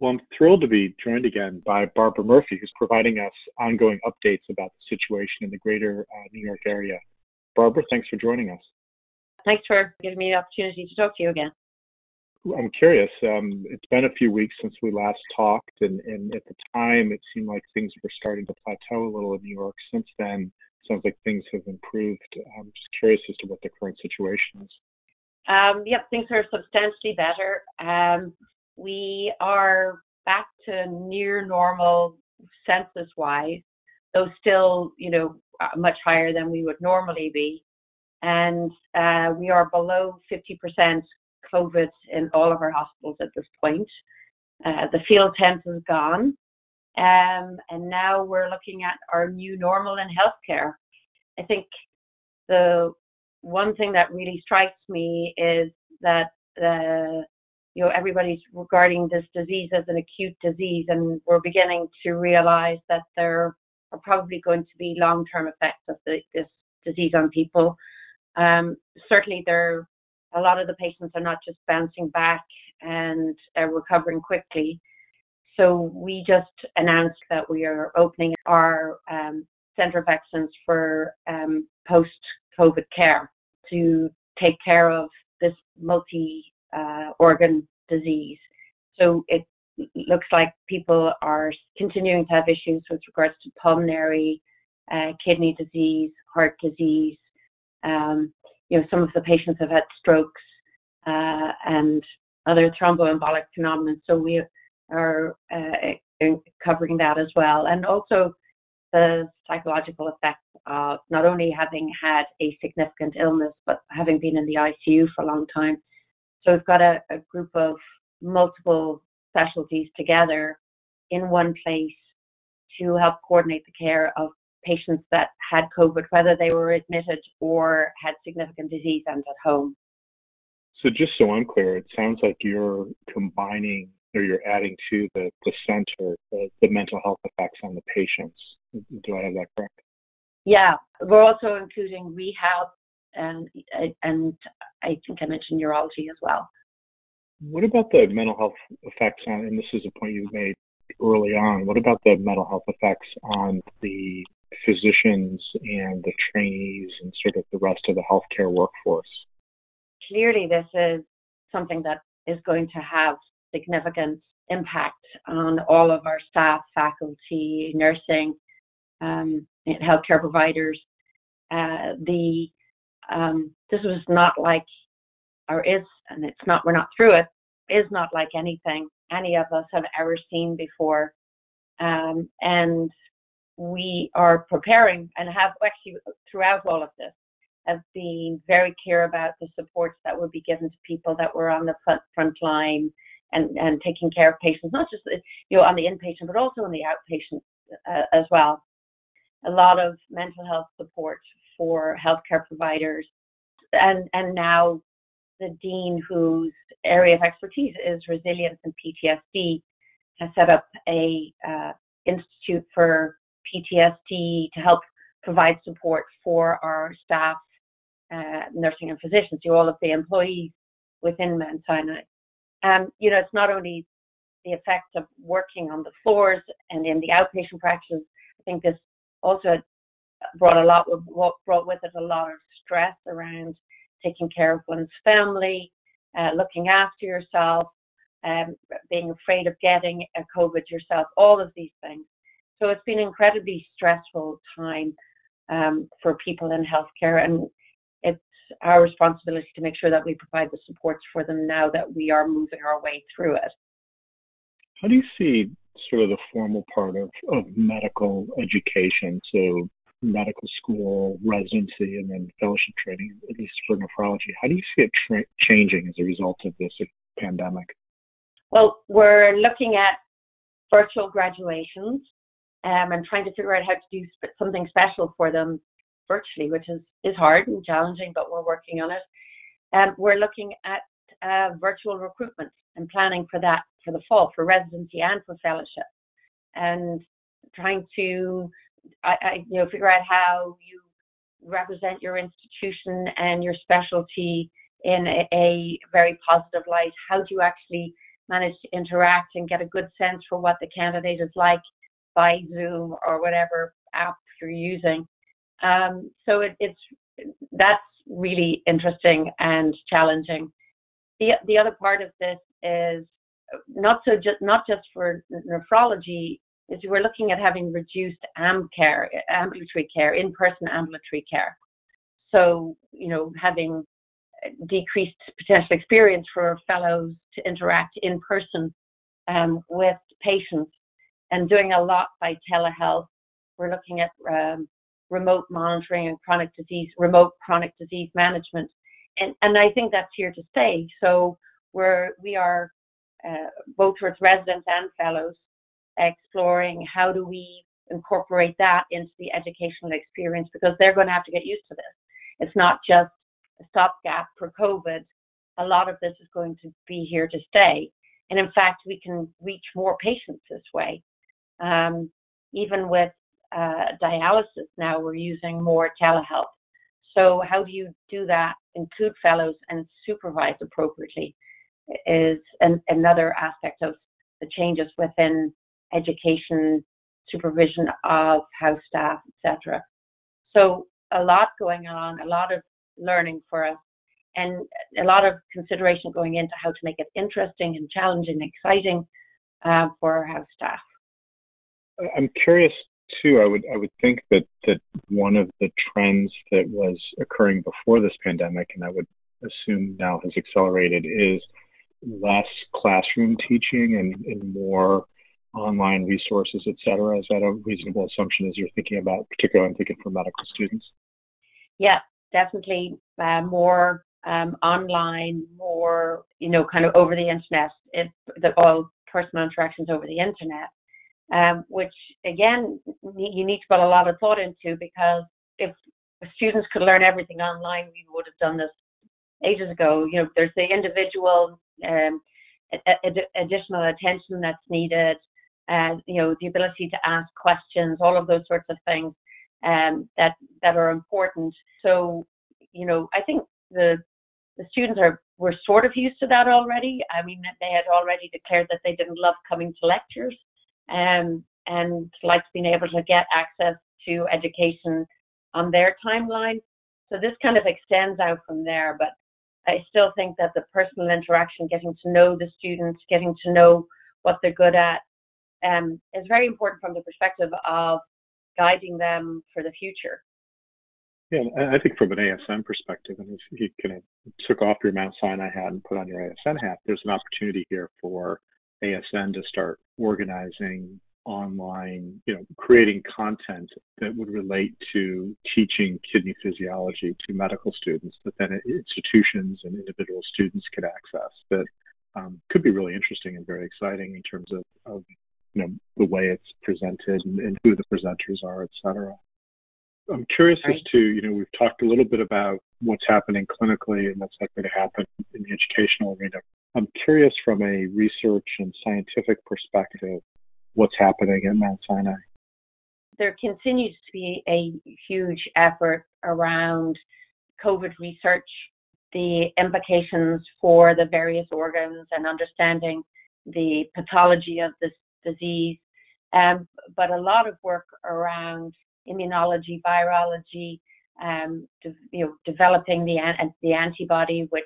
Well, I'm thrilled to be joined again by Barbara Murphy, who's providing us ongoing updates about the situation in the greater uh, New York area. Barbara, thanks for joining us. Thanks for giving me the opportunity to talk to you again. I'm curious. Um, it's been a few weeks since we last talked, and, and, at the time, it seemed like things were starting to plateau a little in New York. Since then, sounds like things have improved. I'm just curious as to what the current situation is. Um, yep, things are substantially better. Um, we are back to near normal census wise, though still, you know, uh, much higher than we would normally be. And uh, we are below 50% COVID in all of our hospitals at this point. Uh, the field tent is gone. Um, and now we're looking at our new normal in healthcare. I think the one thing that really strikes me is that uh, you know everybody's regarding this disease as an acute disease, and we're beginning to realize that there are probably going to be long-term effects of the, this disease on people. Um, certainly, there a lot of the patients are not just bouncing back and uh, recovering quickly. So we just announced that we are opening our um, Centre of Excellence for um, post-COVID care to take care of this multi-organ uh, organ disease. So it looks like people are continuing to have issues with regards to pulmonary, uh, kidney disease, heart disease. Um, you know, some of the patients have had strokes uh, and other thromboembolic phenomena. So we are uh, covering that as well, and also the psychological effects of not only having had a significant illness, but having been in the ICU for a long time. So we've got a, a group of multiple specialties together in one place to help coordinate the care of patients that had COVID, whether they were admitted or had significant disease and at home. So just so I'm clear, it sounds like you're combining or you're adding to the, the center the, the mental health effects on the patients. Do I have that correct? Yeah, we're also including rehab and and I think I mentioned neurology as well. What about the mental health effects on? And this is a point you made early on. What about the mental health effects on the physicians and the trainees and sort of the rest of the healthcare workforce? Clearly, this is something that is going to have significant impact on all of our staff, faculty, nursing, um, healthcare providers. Uh, the um, this was not like, or is, and it's not. We're not through it. Is not like anything any of us have ever seen before, um, and we are preparing and have actually throughout all of this have been very clear about the supports that would be given to people that were on the front, front line and, and taking care of patients, not just you know on the inpatient, but also on the outpatient uh, as well. A lot of mental health support for healthcare providers, and and now the dean whose area of expertise is resilience and PTSD has set up a uh, institute for PTSD to help provide support for our staff, uh, nursing and physicians, to all of the employees within Mount Sinai. Um, you know, it's not only the effect of working on the floors and in the outpatient practices. I think this also brought a lot with, what brought with it a lot of stress around taking care of one's family, uh, looking after yourself, um, being afraid of getting a COVID yourself, all of these things. So it's been an incredibly stressful time um, for people in healthcare, and it's our responsibility to make sure that we provide the supports for them now that we are moving our way through it. How do you see sort of the formal part of, of medical education? So medical school, residency, and then fellowship training, at least for nephrology. How do you see it tra- changing as a result of this pandemic? Well, we're looking at virtual graduations um, and trying to figure out how to do sp- something special for them virtually, which is, is hard and challenging, but we're working on it. Um, we're looking at uh, virtual recruitment and planning for that for the fall for residency and for fellowship, and trying to I, I, you know figure out how you represent your institution and your specialty in a, a very positive light. How do you actually manage to interact and get a good sense for what the candidate is like by Zoom or whatever app you're using. Um, so it, it's that's really interesting and challenging. The the other part of this is not so just not just for nephrology is we're looking at having reduced care, ambulatory care, in-person ambulatory care. So you know having decreased potential experience for fellows to interact in person um, with patients and doing a lot by telehealth. We're looking at um, remote monitoring and chronic disease, remote chronic disease management. And, and I think that's here to stay. So we're, we are uh, both towards residents and fellows exploring how do we incorporate that into the educational experience because they're going to have to get used to this. It's not just a stopgap for COVID. A lot of this is going to be here to stay. And in fact, we can reach more patients this way. Um, even with uh, dialysis now, we're using more telehealth. So how do you do that, include fellows and supervise appropriately is an, another aspect of the changes within education, supervision of house staff, etc. So a lot going on, a lot of learning for us, and a lot of consideration going into how to make it interesting and challenging and exciting uh, for our house staff. I'm curious too. I would I would think that that one of the trends that was occurring before this pandemic, and I would assume now has accelerated, is less classroom teaching and, and more online resources, et cetera. Is that a reasonable assumption as you're thinking about, particularly I'm thinking for medical students? Yeah, definitely uh, more um, online, more, you know, kind of over the internet, the, all personal interactions over the internet um, which again you need to put a lot of thought into because if students could learn everything online, we would have done this ages ago. You know, there's the individual um, ad- additional attention that's needed, and you know the ability to ask questions, all of those sorts of things um, that that are important. So, you know, I think the the students are were sort of used to that already. I mean, they had already declared that they didn't love coming to lectures um, and likes being able to get access to education on their timeline. So this kind of extends out from there, but I still think that the personal interaction, getting to know the students, getting to know what they're good at, um, is very important from the perspective of guiding them for the future. Yeah, I think from an ASN perspective, and if you kind of took off your Mount Sinai hat and put on your ASN hat, there's an opportunity here for ASN to start organizing online, you know, creating content that would relate to teaching kidney physiology to medical students that then institutions and individual students could access that um, could be really interesting and very exciting in terms of, of you know, the way it's presented and, and who the presenters are, et cetera. I'm curious right. as to, you know, we've talked a little bit about what's happening clinically and what's likely to happen in the educational arena. I'm curious from a research and scientific perspective, what's happening at Mount Sinai. There continues to be a huge effort around COVID research, the implications for the various organs and understanding the pathology of this disease, um, but a lot of work around immunology, virology, um, de- you know, developing the, an- the antibody, which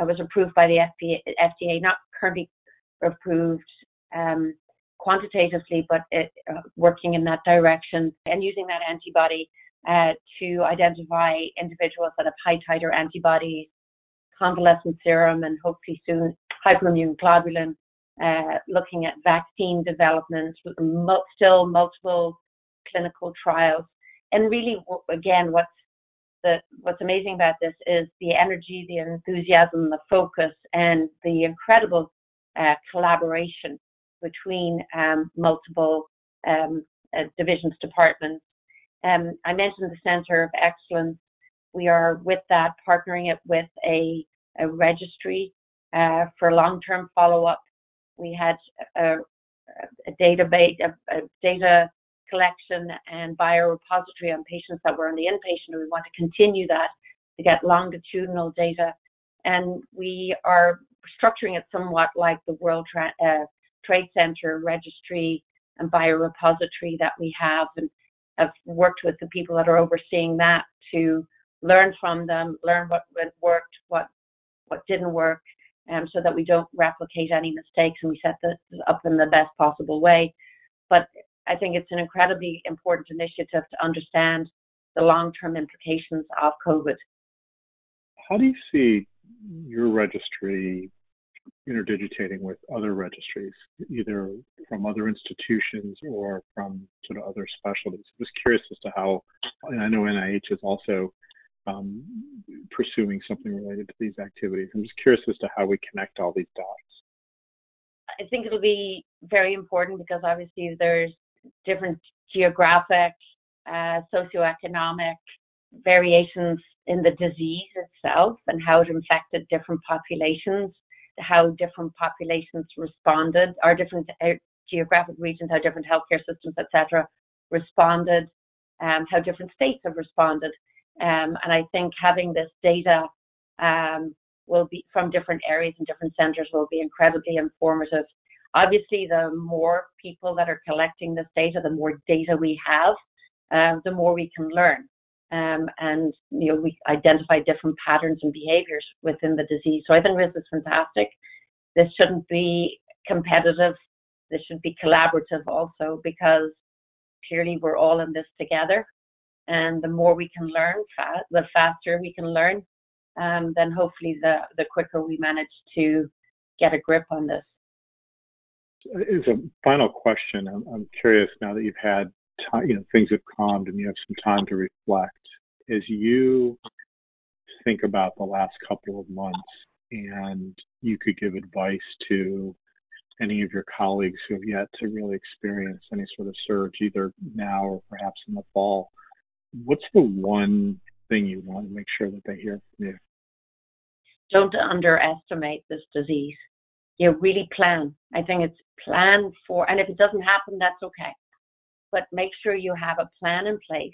uh, was approved by the FDA, FDA not currently approved um, quantitatively, but it, uh, working in that direction and using that antibody uh, to identify individuals that have high titer antibodies, convalescent serum, and hopefully soon hyperimmune globulin. Uh, looking at vaccine development, still multiple clinical trials, and really, again, what's the, what's amazing about this is the energy, the enthusiasm, the focus, and the incredible uh, collaboration between um, multiple um, uh, divisions, departments. Um, I mentioned the Center of Excellence. We are with that, partnering it with a, a registry uh, for long-term follow-up. We had a, a database, a, a data collection and biorepository on patients that were on the inpatient. We want to continue that to get longitudinal data. And we are structuring it somewhat like the World Tra- uh, Trade Center registry and biorepository that we have, and have worked with the people that are overseeing that to learn from them, learn what, what worked, what what didn't work, um, so that we don't replicate any mistakes and we set this up in the best possible way. But I think it's an incredibly important initiative to understand the long-term implications of COVID. How do you see your registry interdigitating with other registries, either from other institutions or from sort of other specialties? I'm just curious as to how, and I know NIH is also um, pursuing something related to these activities. I'm just curious as to how we connect all these dots. I think it'll be very important because obviously there's different geographic, uh, socioeconomic variations in the disease itself and how it infected different populations, how different populations responded, our different uh, geographic regions, how different healthcare systems, etc., responded, um, how different states have responded. Um, and I think having this data um, will be from different areas and different centres will be incredibly informative. Obviously, the more people that are collecting this data, the more data we have, uh, the more we can learn. Um, and you know we identify different patterns and behaviors within the disease. So I think this is fantastic. This shouldn't be competitive. This should be collaborative also because clearly we're all in this together and the more we can learn, fa- the faster we can learn, um, then hopefully the the quicker we manage to get a grip on this. As a final question, I'm, I'm curious now that you've had time, you know, things have calmed and you have some time to reflect. As you think about the last couple of months, and you could give advice to any of your colleagues who have yet to really experience any sort of surge, either now or perhaps in the fall, what's the one thing you want to make sure that they hear from you? Don't underestimate this disease. You really plan. I think it's plan for, and if it doesn't happen, that's okay. But make sure you have a plan in place,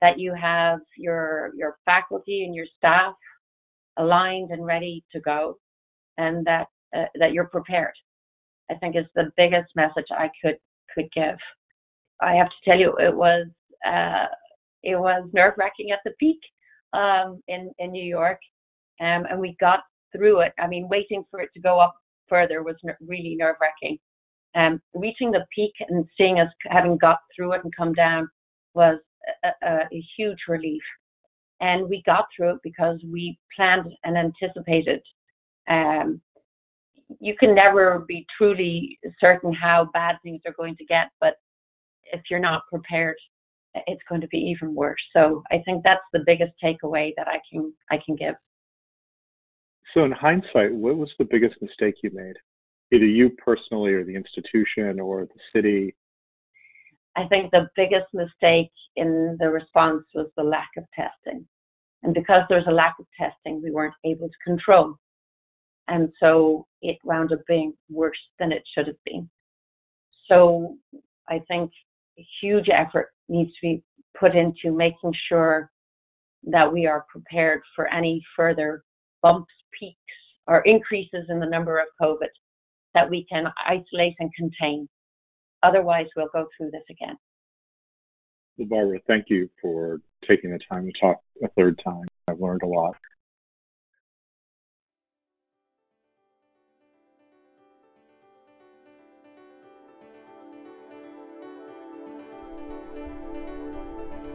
that you have your your faculty and your staff aligned and ready to go, and that uh, that you're prepared. I think is the biggest message I could could give. I have to tell you, it was uh, it was nerve wracking at the peak um, in in New York, um, and we got through it. I mean, waiting for it to go up further was really nerve wracking. Um, reaching the peak and seeing us having got through it and come down was a, a, a huge relief. And we got through it because we planned and anticipated. Um, you can never be truly certain how bad things are going to get, but if you're not prepared, it's going to be even worse. So I think that's the biggest takeaway that I can I can give. So in hindsight, what was the biggest mistake you made? Either you personally or the institution or the city? I think the biggest mistake in the response was the lack of testing. And because there was a lack of testing, we weren't able to control. And so it wound up being worse than it should have been. So I think a huge effort needs to be put into making sure that we are prepared for any further bumps, peaks, or increases in the number of COVID that we can isolate and contain. Otherwise, we'll go through this again. Barbara, thank you for taking the time to talk a third time. I've learned a lot.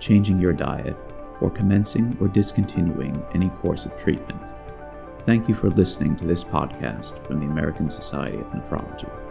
changing your diet, or commencing or discontinuing any course of treatment. Thank you for listening to this podcast from the American Society of Nephrology.